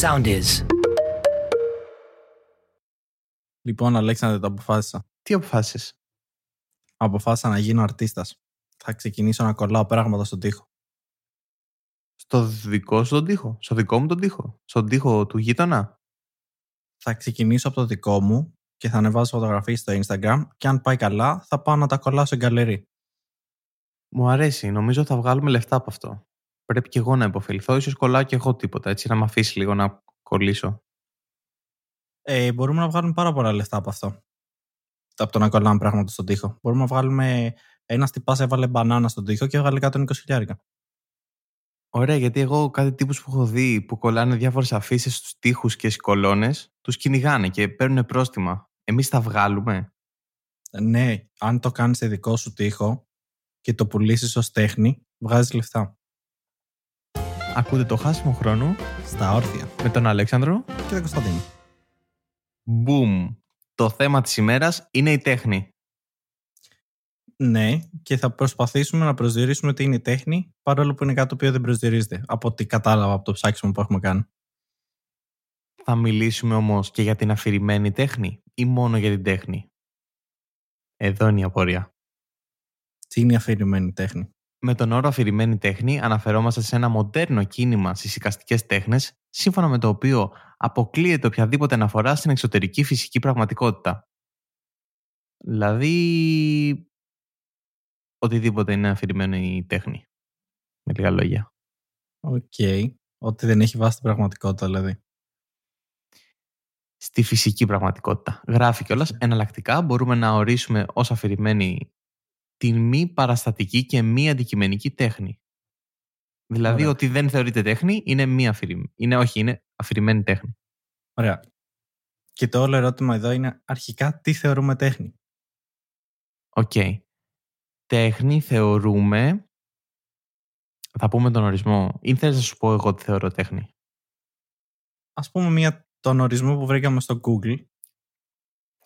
sound is. Λοιπόν, Αλέξανδρε, το αποφάσισα. Τι αποφάσισες; Αποφάσισα να γίνω αρτίστας. Θα ξεκινήσω να κολλάω πράγματα στον τοίχο. Στο δικό σου τον τοίχο; Στο δικό μου τον τοίχο; Στον τοίχο του γείτονα; Θα ξεκινήσω από το δικό μου και θα ανεβάσω φωτογραφίες στο Instagram και αν πάει καλά θα πάω να τα κολλάω σε γκαλερί. Μου αρέσει. Νομίζω θα βγάλουμε λεφτά από αυτό. Πρέπει και εγώ να υποφεληθώ. Ίσως κολλάω και εγώ τίποτα. Έτσι να με αφήσει λίγο να κολλήσω. Ε, μπορούμε να βγάλουμε πάρα πολλά λεφτά από αυτό. Από το να κολλάμε πράγματα στον τοίχο. Μπορούμε να βγάλουμε. Ένα τυπά έβαλε μπανάνα στον τοίχο και έβγαλε 120 χιλιάρικα. Ωραία, γιατί εγώ κάτι τύπους που έχω δει που κολλάνε διάφορες αφήσεις στους τοίχους και στι κολόνε, τους κυνηγάνε και παίρνουν πρόστιμα. Εμείς τα βγάλουμε; Ναι, αν το κάνεις σε δικό σου τοίχο και το πουλήσεις ως τέχνη, βγάζεις λεφτά. Ακούτε το χάσιμο χρόνο Στα όρθια. με τον Αλέξανδρο. Και τον Κωνσταντίνο. Μπουμ. Το θέμα της ημέρας είναι η τέχνη. Ναι, και θα προσπαθήσουμε να προσδιορίσουμε τι είναι η τέχνη, παρόλο που είναι κάτι το οποίο δεν προσδιορίζεται, από ό,τι κατάλαβα από το ψάξιμο που έχουμε κάνει. Θα μιλήσουμε όμως και για την αφηρημένη τέχνη ή μόνο για την τέχνη; Εδώ είναι η απορία. Τι είναι η αφηρημένη τέχνη; Με τον όρο αφηρημένη τέχνη αναφερόμαστε σε ένα μοντέρνο κίνημα στις εικαστικές τέχνες, σύμφωνα με το οποίο αποκλείεται οποιαδήποτε αναφορά στην εξωτερική φυσική πραγματικότητα. Δηλαδή, οτιδήποτε είναι αφηρημένο η τέχνη. Με λίγα λόγια. Οκ. Ότι δεν έχει βάση την πραγματικότητα, δηλαδή. Στη φυσική πραγματικότητα. Γράφει κιόλας εναλλακτικά μπορούμε να ορίσουμε ως αφηρημένη την μη παραστατική και μη αντικειμενική τέχνη. Δηλαδή Ωραία. ότι δεν θεωρείται τέχνη είναι μη αφηρημένη. Είναι όχι, είναι αφηρημένη τέχνη. Ωραία. Και το όλο ερώτημα εδώ είναι αρχικά τι θεωρούμε τέχνη; Οκ. Τέχνη θεωρούμε... Θα πούμε τον ορισμό. Ή θες να σου πω εγώ τι θεωρώ τέχνη; Ας πούμε μια, τον ορισμό που βρήκαμε στο Google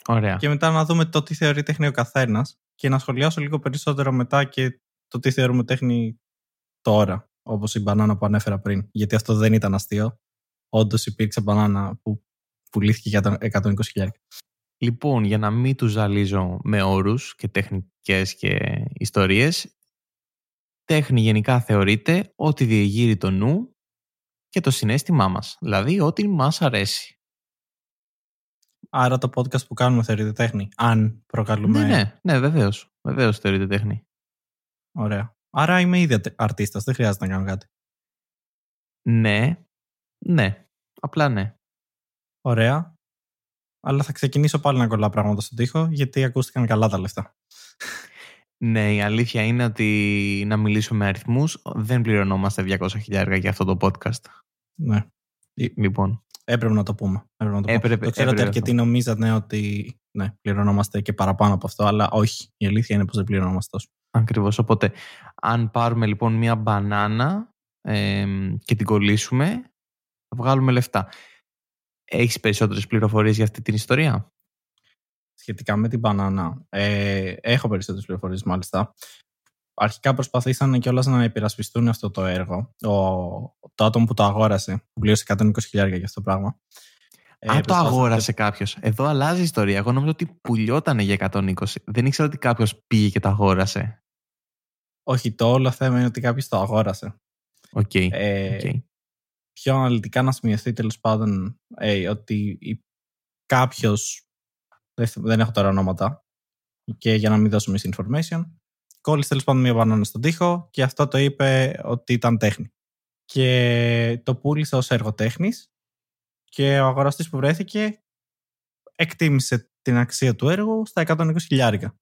Ωραία. και μετά να δούμε το τι θεωρεί τέχνη ο καθένας και να σχολιάσω λίγο περισσότερο μετά και το τι θεωρούμε τέχνη τώρα, όπως η μπανάνα που ανέφερα πριν. Γιατί αυτό δεν ήταν αστείο. Όντως υπήρξε μπανάνα που πουλήθηκε για 120.000. Λοιπόν, για να μην τους ζαλίζω με όρους και τεχνικές και ιστορίες, τέχνη γενικά θεωρείται ότι διεγείρει το νου και το συνέστημά μας. Δηλαδή, ό,τι μας αρέσει. Άρα το podcast που κάνουμε θεωρείται τέχνη. Αν προκαλούμε. Ναι, ναι, ναι, βεβαίως. Βεβαίως θεωρείται τέχνη. Ωραία. Άρα είμαι ήδη αρτίστας, δεν χρειάζεται να κάνω κάτι. Ναι, ναι. Απλά ναι. Ωραία. Αλλά θα ξεκινήσω πάλι να κολλάω πράγματα στον τοίχο, γιατί ακούστηκαν καλά τα λεφτά. Ναι, η αλήθεια είναι ότι να μιλήσουμε με αριθμούς δεν πληρωνόμαστε 200 χιλιάρια για αυτό το podcast. Ναι. Λοιπόν, Έπρεπε να το πούμε. Έπρεπε να το, πούμε. Έπρεπε- το ξέρω ότι έπρεπε αρκετοί νομίζατε ότι ναι, πληρωνόμαστε και παραπάνω από αυτό, αλλά όχι. Η αλήθεια είναι πως δεν πληρωνόμαστε τόσο. ακριβώς. Οπότε, αν πάρουμε λοιπόν μία μπανάνα εμ, και την κολλήσουμε, θα βγάλουμε λεφτά. Έχεις περισσότερες πληροφορίες για αυτή την ιστορία; Σχετικά με την μπανάνα, ε, έχω περισσότερες πληροφορίες μάλιστα. Αρχικά προσπαθήσαν κιόλας να υπερασπιστούν αυτό το έργο. Ο, το άτομο που το αγόρασε, που πλήρωσε 120.000 για αυτό το πράγμα. Ε, Αν το προσπάθησε- αγόρασε κάποιος. Εδώ αλλάζει η ιστορία. Εγώ νόμιζα ότι πουλιότανε για 120. Δεν ήξερα ότι κάποιος πήγε και το αγόρασε. Όχι, το όλο θέμα είναι ότι κάποιος το αγόρασε. Οκ. Ε, οκ. πιο αναλυτικά να σημειωθεί τέλος πάντων ε, ότι κάποιος. Δεν, θ- δεν έχω τώρα ονόματα. Και για να μην δώσω misinformation. Κόλλησε τέλος πάντων μία μπανάνα στον τοίχο και αυτό το είπε ότι ήταν τέχνη. Και το πούλησε ως έργο τέχνης και ο αγοραστής που βρέθηκε εκτίμησε την αξία του έργου στα 120 χιλιάρικα.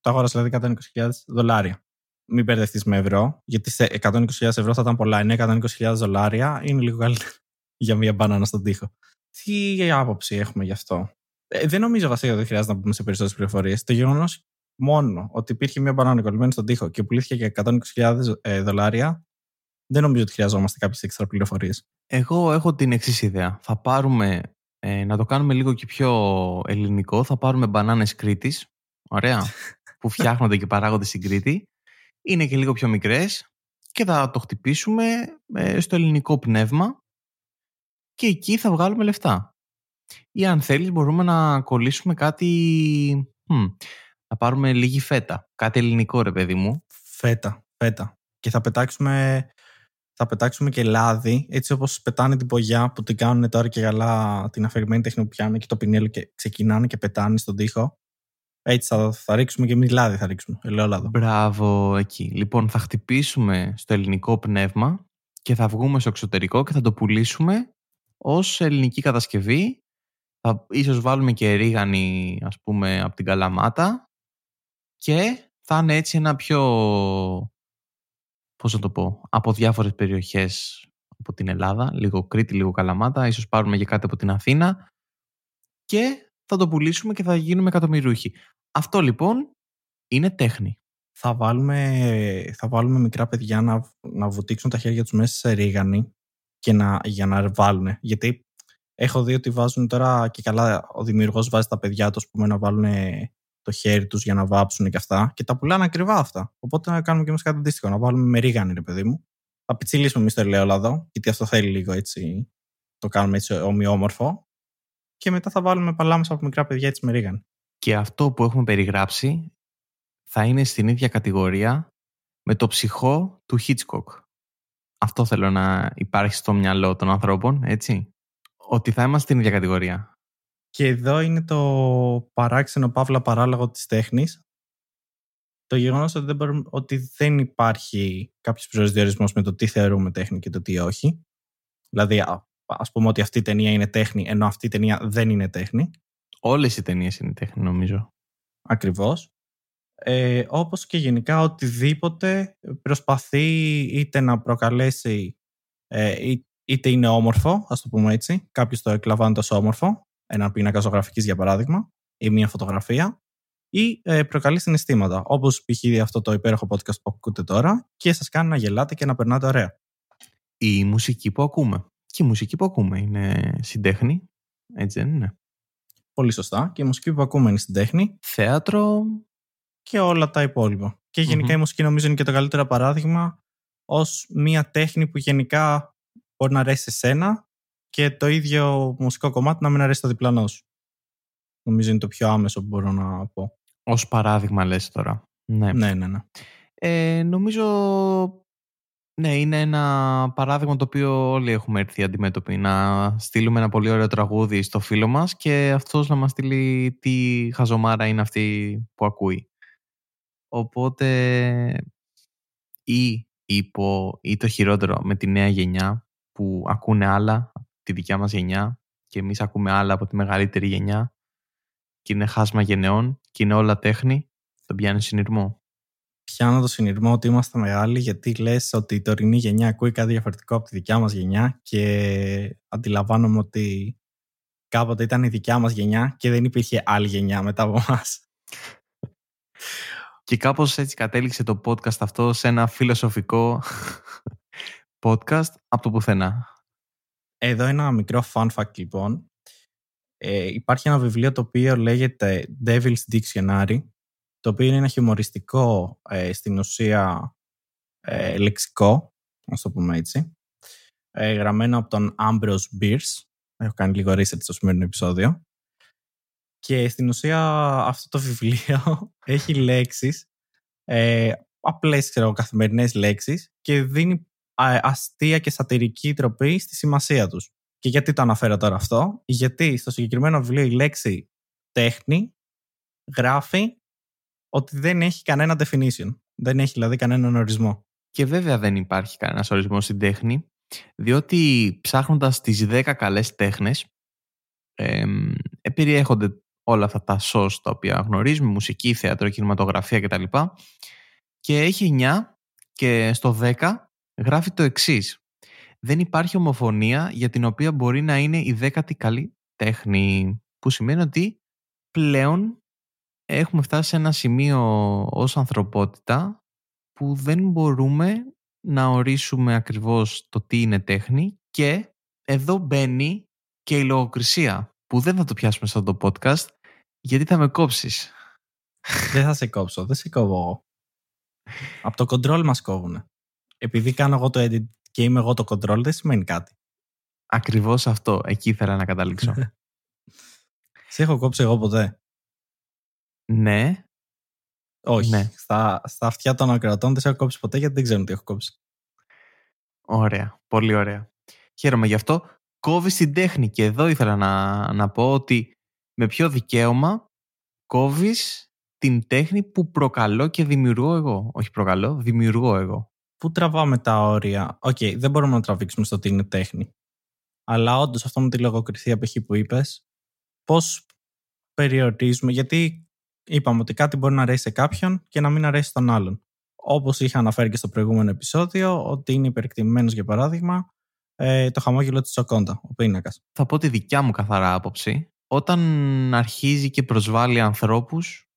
Το αγόρασε δηλαδή 120.000 δολάρια. Μην μπερδευτείς με ευρώ, γιατί σε 120.000 ευρώ θα ήταν πολλά. Είναι 120.000 δολάρια, είναι λίγο καλύτερο για μία μπανάνα στον τοίχο. Τι άποψη έχουμε γι' αυτό; Ε, δεν νομίζω βασικά ότι χρειάζεται να πούμε σε περισσότερες πληροφορίες. Το γεγονός μόνο ότι υπήρχε μία μπανάνα κολλημένη στον τοίχο και πουλήθηκε για 120.000 ε, δολάρια, δεν νομίζω ότι χρειαζόμαστε κάποιες έξτρα πληροφορίες. Εγώ έχω την εξής ιδέα. Θα πάρουμε, ε, να το κάνουμε λίγο και πιο ελληνικό, θα πάρουμε μπανάνες Κρήτης, ωραία, που φτιάχνονται και παράγονται στην Κρήτη. Είναι και λίγο πιο μικρές και θα το χτυπήσουμε ε, στο ελληνικό πνεύμα και εκεί θα βγάλουμε λεφτά. Ή αν θέλεις μπορούμε να κολλήσουμε κάτι... να πάρουμε λίγη φέτα. Κάτι ελληνικό ρε παιδί μου. Φέτα, φέτα. Και θα πετάξουμε, θα πετάξουμε και λάδι, έτσι όπως πετάνε την πογιά που την κάνουν τώρα και γαλά την αφαιρημένη τέχνη που πιάνουν και το πινέλο και ξεκινάνε και πετάνε στον τοίχο. Έτσι θα, θα ρίξουμε και εμείς λάδι θα ρίξουμε, ελαιόλαδο. Μπράβο εκεί. Λοιπόν, θα χτυπήσουμε στο ελληνικό πνεύμα και θα βγούμε στο εξωτερικό και θα το πουλήσουμε ως ελληνική κατασκευή. Θα ίσως βάλουμε και ρίγανη, ας πούμε, από την Καλαμάτα και θα είναι έτσι ένα πιο, πώς να το πω, από διάφορες περιοχές από την Ελλάδα, λίγο Κρήτη, λίγο Καλαμάτα, ίσως πάρουμε και κάτι από την Αθήνα και θα το πουλήσουμε και θα γίνουμε εκατομμυρούχοι. Αυτό λοιπόν είναι τέχνη. Θα βάλουμε, θα βάλουμε μικρά παιδιά να, να βουτήξουν τα χέρια τους μέσα σε ρίγανη και να, για να βάλουν. Γιατί έχω δει ότι βάζουν τώρα και καλά ο δημιουργός βάζει τα παιδιά τους πούμε, να βάλουν το χέρι τους για να βάψουν και αυτά και τα πουλάνε ακριβά αυτά. Οπότε να κάνουμε και εμείς κάτι αντίστοιχο, να βάλουμε με ρίγανη ρε παιδί μου. Θα πιτσιλίσουμε εμείς το ελαιόλαδο, γιατί αυτό θέλει λίγο έτσι, το κάνουμε έτσι ομοιόμορφο και μετά θα βάλουμε παλάμες από μικρά παιδιά έτσι με ρίγανη. Και αυτό που έχουμε περιγράψει θα είναι στην ίδια κατηγορία με το ψυχό του Hitchcock. Αυτό θέλω να υπάρχει στο μυαλό των ανθρώπων, έτσι. Ότι θα είμαστε στην ίδια κατηγορία. Και εδώ είναι το παράξενο παύλα παράλογο της τέχνης. Το γεγονός ότι δεν, ότι δεν υπάρχει κάποιος προσδιορισμός με το τι θεωρούμε τέχνη και το τι όχι. Δηλαδή, ας πούμε ότι αυτή η ταινία είναι τέχνη, ενώ αυτή η ταινία δεν είναι τέχνη. Όλες οι ταινίες είναι τέχνη, νομίζω. Ακριβώς. Ε, όπως και γενικά οτιδήποτε προσπαθεί είτε να προκαλέσει ε, είτε είναι όμορφο, ας το πούμε έτσι, κάποιος το εκλαμβάνει τόσο όμορφο, ένα πίνακα ζωγραφικής για παράδειγμα, ή μια φωτογραφία, ή ε, προκαλεί συναισθήματα, όπως π.χ. αυτό το υπέροχο podcast που ακούτε τώρα και σας κάνει να γελάτε και να περνάτε ωραία. Η μουσική που ακούμε. Και η μουσική που ακούμε είναι συντέχνη, έτσι δεν είναι; Πολύ σωστά. Και η μουσική που ακούμε είναι στην τέχνη. Θέατρο. Και όλα τα υπόλοιπα. Και γενικα η μουσική νομίζω είναι και το καλύτερο παράδειγμα ως μια τέχνη που γενικά μπορεί να αρέσει σε σένα και το ίδιο μουσικό κομμάτι να μην αρέσει στο διπλανό σου. Νομίζω είναι το πιο άμεσο που μπορώ να πω. Ω παράδειγμα λες τώρα. Ναι, ναι, ναι. ναι. Ε, νομίζω ναι, είναι ένα παράδειγμα το οποίο όλοι έχουμε έρθει αντιμέτωποι. Να στείλουμε ένα πολύ ωραίο τραγούδι στο φίλο μας και αυτός να μας στείλει τι χαζομάρα είναι αυτή που ακούει. Οπότε ή, υπό, ή το χειρότερο με τη νέα γενιά που ακούνε άλλα από τη δικιά μας γενιά και εμείς ακούμε άλλα από τη μεγαλύτερη γενιά και είναι χάσμα γενεών και είναι όλα τέχνη, τον πιάνει συνειρμό πιάνω το συνειρμό ότι είμαστε μεγάλοι γιατί λες ότι η τωρινή γενιά ακούει κάτι διαφορετικό από τη δικιά μας γενιά και αντιλαμβάνομαι ότι κάποτε ήταν η δικιά μας γενιά και δεν υπήρχε άλλη γενιά μετά από μας. Και κάπως έτσι κατέληξε το podcast αυτό σε ένα φιλοσοφικό podcast από το πουθενά. Εδώ ένα μικρό fun fact λοιπόν. Ε, υπάρχει ένα βιβλίο το οποίο λέγεται Devil's Dictionary το οποίο είναι ένα χιουμοριστικό ε, στην ουσία ε, λεξικό, να το πούμε έτσι, ε, γραμμένο από τον Ambrose Bierce. Έχω κάνει λίγο research στο σημερινό επεισόδιο. Και στην ουσία αυτό το βιβλίο έχει λέξεις, ε, απλές ξέρω, καθημερινές λέξεις και δίνει αστεία και σατυρική τροπή στη σημασία τους. Και γιατί το αναφέρω τώρα αυτό, γιατί στο συγκεκριμένο βιβλίο η λέξη τέχνη γράφει ότι δεν έχει κανένα definition. Δεν έχει δηλαδή κανέναν ορισμό. Και βέβαια δεν υπάρχει κανένας ορισμός στην τέχνη, διότι ψάχνοντας τις 10 καλές τέχνες, ε, περιέχονται όλα αυτά τα σως τα οποία γνωρίζουμε, μουσική, θέατρο, κινηματογραφία κτλ. Και έχει 9 και στο 10 γράφει το εξής. Δεν υπάρχει ομοφωνία για την οποία μπορεί να είναι η δέκατη καλή τέχνη. Που σημαίνει ότι πλέον έχουμε φτάσει σε ένα σημείο ως ανθρωπότητα που δεν μπορούμε να ορίσουμε ακριβώς το τι είναι τέχνη και εδώ μπαίνει και η λογοκρισία που δεν θα το πιάσουμε σε αυτό το podcast γιατί θα με κόψεις. Δεν θα σε κόψω, δεν σε κόβω εγώ. Από το control μας κόβουνε. Επειδή κάνω εγώ το edit και είμαι εγώ το control δεν σημαίνει κάτι. Ακριβώς αυτό. Εκεί ήθελα να καταλήξω. Σε έχω κόψει εγώ ποτέ. ναι, Όχι. Ναι. Στα, στα αυτιά των ακροατών δεν σε έχω κόψει ποτέ γιατί δεν ξέρουν τι έχω κόψει. Ωραία. Πολύ ωραία. Χαίρομαι γι' αυτό. Κόβει την τέχνη. Και εδώ ήθελα να, να πω ότι με ποιο δικαίωμα κόβεις την τέχνη που προκαλώ και δημιουργώ εγώ. Όχι προκαλώ, δημιουργώ εγώ. Πού τραβάμε τα όρια; Οκ, δεν μπορούμε να τραβήξουμε στο τι είναι τέχνη. Αλλά όντως αυτό με τη λογοκρισία π.χ. που είπες, πώς περιορίζουμε. Γιατί είπαμε ότι κάτι μπορεί να αρέσει σε κάποιον και να μην αρέσει στον άλλον. Όπως είχα αναφέρει και στο προηγούμενο επεισόδιο, ότι είναι υπερεκτιμημένος για παράδειγμα ε, το χαμόγελο της Τσοκόντα, ο πίνακας. Θα πω τη δικιά μου καθαρά άποψη. Όταν αρχίζει και προσβάλλει ανθρώπους,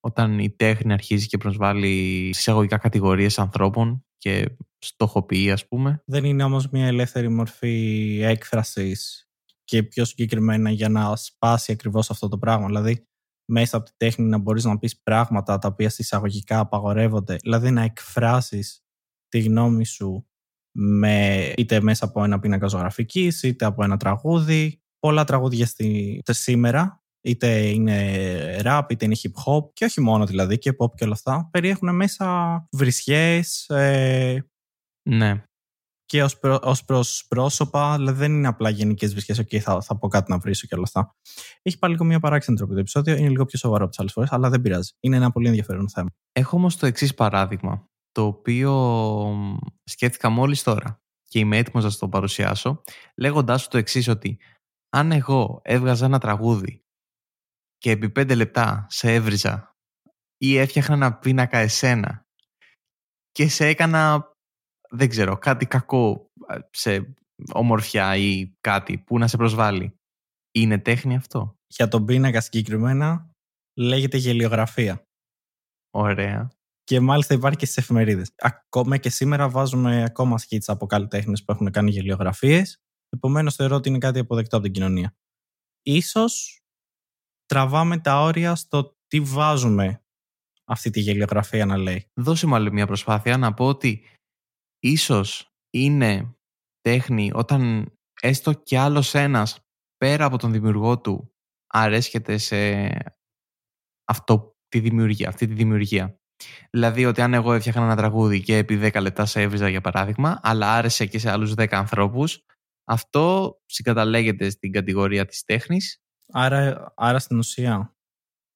όταν η τέχνη αρχίζει και προσβάλλει εισαγωγικά κατηγορίες ανθρώπων και στοχοποιεί ας πούμε, Δεν είναι όμως μια ελεύθερη μορφή έκφρασης και πιο συγκεκριμένα για να σπάσει ακριβώς αυτό το πράγμα. Δηλαδή, μέσα από τη τέχνη να μπορείς να πεις πράγματα τα οποία εισαγωγικά απαγορεύονται, δηλαδή να εκφράσεις τη γνώμη σου με, είτε μέσα από ένα πίνακα ζωγραφικής, είτε από ένα τραγούδι. Πολλά τραγούδια στη, σήμερα, είτε είναι rap, είτε είναι hip hop, και όχι μόνο δηλαδή, και pop και όλα αυτά, περιέχουν μέσα βρισιές ε, ναι, και ως, προ, ως προς πρόσωπα, δηλαδή δεν είναι απλά γενικές βρισιές, ok, θα, θα πω κάτι να βρίσω και όλα αυτά. Έχει πάλι λίγο μια παράξενη τροπή το επεισόδιο, είναι λίγο πιο σοβαρό από τις άλλες φορές, αλλά δεν πειράζει. Είναι ένα πολύ ενδιαφέρον θέμα. Έχω όμως το εξής παράδειγμα, το οποίο μ, σκέφτηκα μόλις τώρα και είμαι έτοιμος να σας το παρουσιάσω, λέγοντάς σου το εξής ότι αν εγώ έβγαζα ένα τραγούδι και επί πέντε λεπτά σε έβριζα ή έφτιαχνα ένα πίνακα εσένα και σε έκανα, δεν ξέρω, κάτι κακό ε, σε ομορφιά ή κάτι που να σε προσβάλλει, είναι τέχνη αυτό; Για τον πίνακα συγκεκριμένα λέγεται γελιογραφία. Ωραία. Και μάλιστα υπάρχει και στις εφημερίδες. Ακόμα και σήμερα βάζουμε ακόμα σκίτσα από καλλιτέχνες που έχουν κάνει γελιογραφίες. Επομένως, θεωρώ ότι είναι κάτι αποδεκτό από την κοινωνία. Ίσως τραβάμε τα όρια στο τι βάζουμε αυτή τη γελιογραφία να λέει. Δώσε μου άλλη μια προσπάθεια να πω ότι ίσως είναι τέχνη όταν έστω και άλλος ένας πέρα από τον δημιουργό του αρέσκεται σε αυτό, τη δημιουργία, αυτή τη δημιουργία. Δηλαδή ότι αν εγώ έφτιαχνα ένα τραγούδι και επί 10 λεπτά σε έβριζα για παράδειγμα, αλλά άρεσε και σε άλλους 10 ανθρώπους, αυτό συγκαταλέγεται στην κατηγορία της τέχνης. Άρα, άρα στην ουσία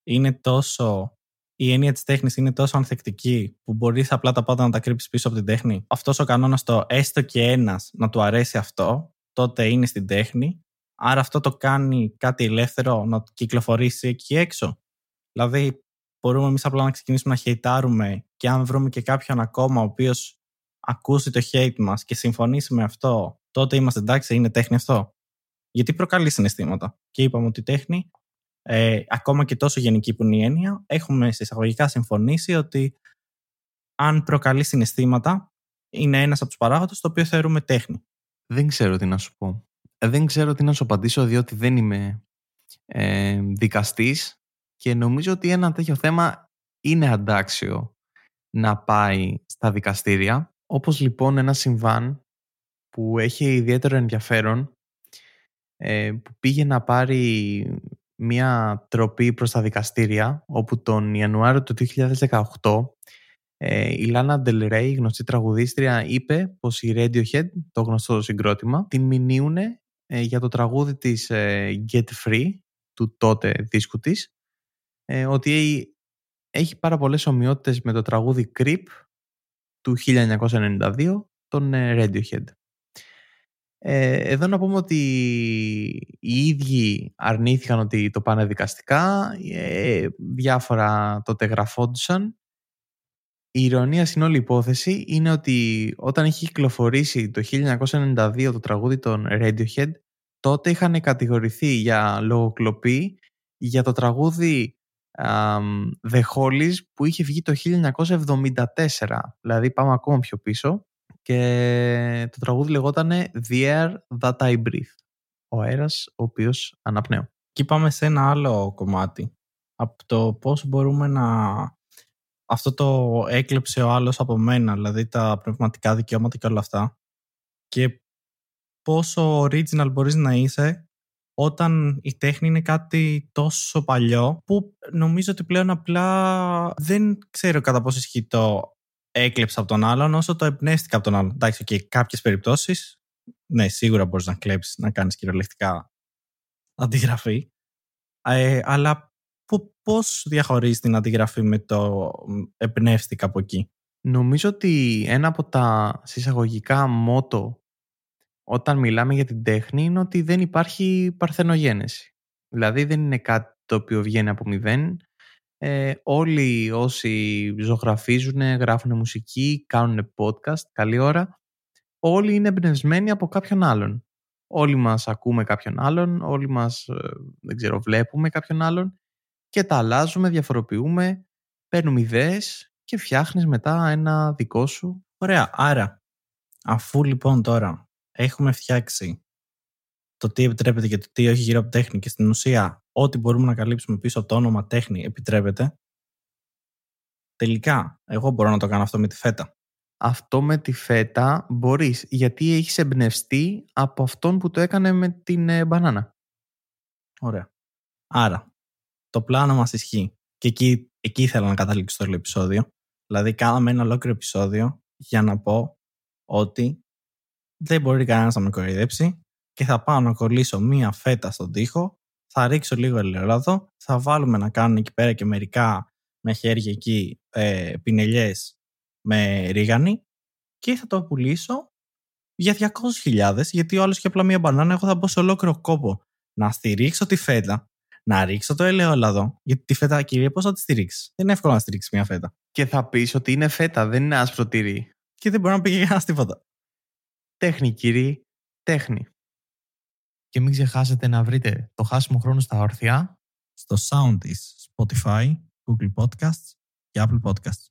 είναι τόσο. Η έννοια της τέχνης είναι τόσο ανθεκτική που μπορείς απλά τα πάντα να τα κρύψεις πίσω από την τέχνη. Αυτός ο κανόνας το έστω και ένας να του αρέσει αυτό, τότε είναι στην τέχνη. Άρα αυτό το κάνει κάτι ελεύθερο να κυκλοφορήσει εκεί έξω. Δηλαδή, μπορούμε εμείς απλά να ξεκινήσουμε να χαιτάρουμε και αν βρούμε και κάποιον ακόμα ο οποίος ακούσει το hate μας και συμφωνήσει με αυτό, τότε είμαστε εντάξει, είναι τέχνη αυτό. Γιατί προκαλεί συναισθήματα. Και είπαμε ότι η τέχνη, ε, ακόμα και τόσο γενική που είναι η έννοια, έχουμε σε εισαγωγικά συμφωνήσει ότι αν προκαλεί συναισθήματα, είναι ένας από τους παράγοντες το οποίο θεωρούμε τέχνη. Δεν ξέρω τι να σου πω. Ε, Δεν ξέρω τι να σου απαντήσω διότι δεν είμαι ε, δικαστής και νομίζω ότι ένα τέτοιο θέμα είναι αντάξιο να πάει στα δικαστήρια. Όπως λοιπόν ένα συμβάν που έχει ιδιαίτερο ενδιαφέρον ε, που πήγε να πάρει μια τροπή προς τα δικαστήρια όπου τον Ιανουάριο του 2018 ε, η Λάνα Del Rey, γνωστή τραγουδίστρια, είπε πως η Radiohead, το γνωστό συγκρότημα, την μηνύουνε ε, για το τραγούδι της ε, Get Free, του τότε δίσκου της, ε, ότι έχει πάρα πολλές ομοιότητες με το τραγούδι Creep του 1992, των ε, Radiohead. Ε, εδώ να πούμε ότι οι ίδιοι αρνήθηκαν ότι το πάνε δικαστικά, ε, διάφορα τότε γραφόντουσαν. Η ηρωνία στην όλη υπόθεση είναι ότι όταν είχε κυκλοφορήσει το 1992 το τραγούδι των Radiohead, τότε είχαν κατηγορηθεί για λογοκλοπή για το τραγούδι αμ, The Hollies που είχε βγει το 1974. Δηλαδή πάμε ακόμα πιο πίσω και το τραγούδι λεγόταν The Air That I Breathe. Ο αέρας ο οποίος αναπνέω. Και πάμε σε ένα άλλο κομμάτι. Από το πώς μπορούμε να... Αυτό το έκλεψε ο άλλος από μένα, δηλαδή τα πνευματικά δικαιώματα και όλα αυτά. Και πόσο original μπορείς να είσαι όταν η τέχνη είναι κάτι τόσο παλιό που νομίζω ότι πλέον απλά δεν ξέρω κατά πόσο ισχύει το έκλεψα από τον άλλον όσο το εμπνεύστηκα από τον άλλον. Εντάξει, και okay, κάποιες περιπτώσεις ναι, σίγουρα μπορείς να κλέψεις, να κάνεις κυριολεκτικά αντιγραφή. Ε, αλλά πώς διαχωρίζεις την αντιγραφή με το εμπνεύστηκα από εκεί; Νομίζω ότι ένα από τα συσσαγωγικά μότο όταν μιλάμε για την τέχνη είναι ότι δεν υπάρχει παρθενογένεση. Δηλαδή δεν είναι κάτι το οποίο βγαίνει από μηδέν. Ε, όλοι όσοι ζωγραφίζουν, γράφουν μουσική, κάνουν podcast, καλή ώρα, όλοι είναι εμπνευσμένοι από κάποιον άλλον. Όλοι μας ακούμε κάποιον άλλον, όλοι μας, ε, δεν ξέρω, βλέπουμε κάποιον άλλον και τα αλλάζουμε, διαφοροποιούμε, παίρνουμε ιδέες και φτιάχνεις μετά ένα δικό σου. Ωραία, άρα αφού λοιπόν τώρα έχουμε φτιάξει το τι επιτρέπεται και το τι όχι γύρω από τέχνη και στην ουσία ό,τι μπορούμε να καλύψουμε πίσω από το όνομα τέχνη επιτρέπεται, τελικά εγώ μπορώ να το κάνω αυτό με τη φέτα. Αυτό με τη φέτα μπορείς, γιατί έχεις εμπνευστεί από αυτόν που το έκανε με την ε, μπανάνα. Ωραία. Άρα, το πλάνο μας ισχύει. Και εκεί, εκεί ήθελα να καταλήξω το όλο επεισόδιο. Δηλαδή, κάναμε ένα ολόκληρο επεισόδιο για να πω ότι δεν μπορεί κανένας να με κοροϊδέψει και θα πάω να κολλήσω μία φέτα στον τοίχο, θα ρίξω λίγο ελαιόλαδο, θα βάλουμε να κάνουν εκεί πέρα και μερικά με χέρια εκεί ε, πινελιές με ρίγανη και θα το πουλήσω για 200.000 γιατί ο άλλος έχει απλά μία μπανάνα, εγώ θα μπω σε ολόκληρο κόπο να στηρίξω τη φέτα, να ρίξω το ελαιόλαδο, γιατί τη φέτα, κύριε, πώς θα τη στηρίξεις; Δεν είναι εύκολο να στηρίξεις μια φέτα. Και θα πεις ότι είναι φέτα, δεν είναι άσπρο τυρί. Και δεν μπορεί να πει κανένα τίποτα. Τέχνη, κύριε. Τέχνη. Και μην ξεχάσετε να βρείτε το χάσιμο χρόνο στα όρθια στο Soundis, Spotify, Google Podcasts και Apple Podcasts.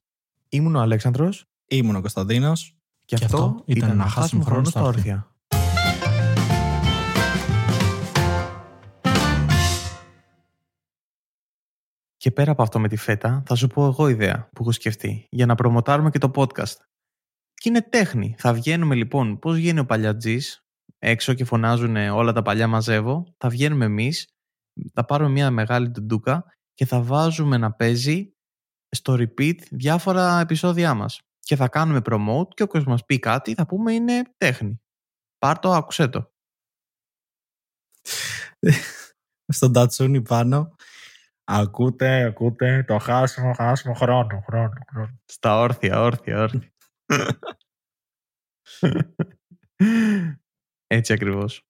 Ήμουν ο Αλέξανδρος. Ήμουν ο Κωνσταντίνος. Και, και αυτό ήταν ένα χάσιμο χρόνο στα όρθια. Και πέρα από αυτό με τη φέτα, θα σου πω εγώ ιδέα που έχω σκεφτεί για να προμοτάρουμε και το podcast. Και είναι τέχνη. Θα βγαίνουμε λοιπόν, πώς βγαίνει ο παλιατζής, έξω και φωνάζουν όλα τα παλιά μαζεύω. Θα βγαίνουμε εμείς, θα πάρουμε μια μεγάλη τουντούκα και θα βάζουμε να παίζει στο repeat διάφορα επεισόδια μας. Και θα κάνουμε promote και όποιος μας πει κάτι θα πούμε είναι τέχνη. Πάρ το, άκουσέ το. Στον τατσούνι πάνω Ακούτε, ακούτε το χάσιμο, χάσιμο χρόνο, χρόνο, χρόνο. Στα όρθια, όρθια, όρθια. Έτσι ακριβώς.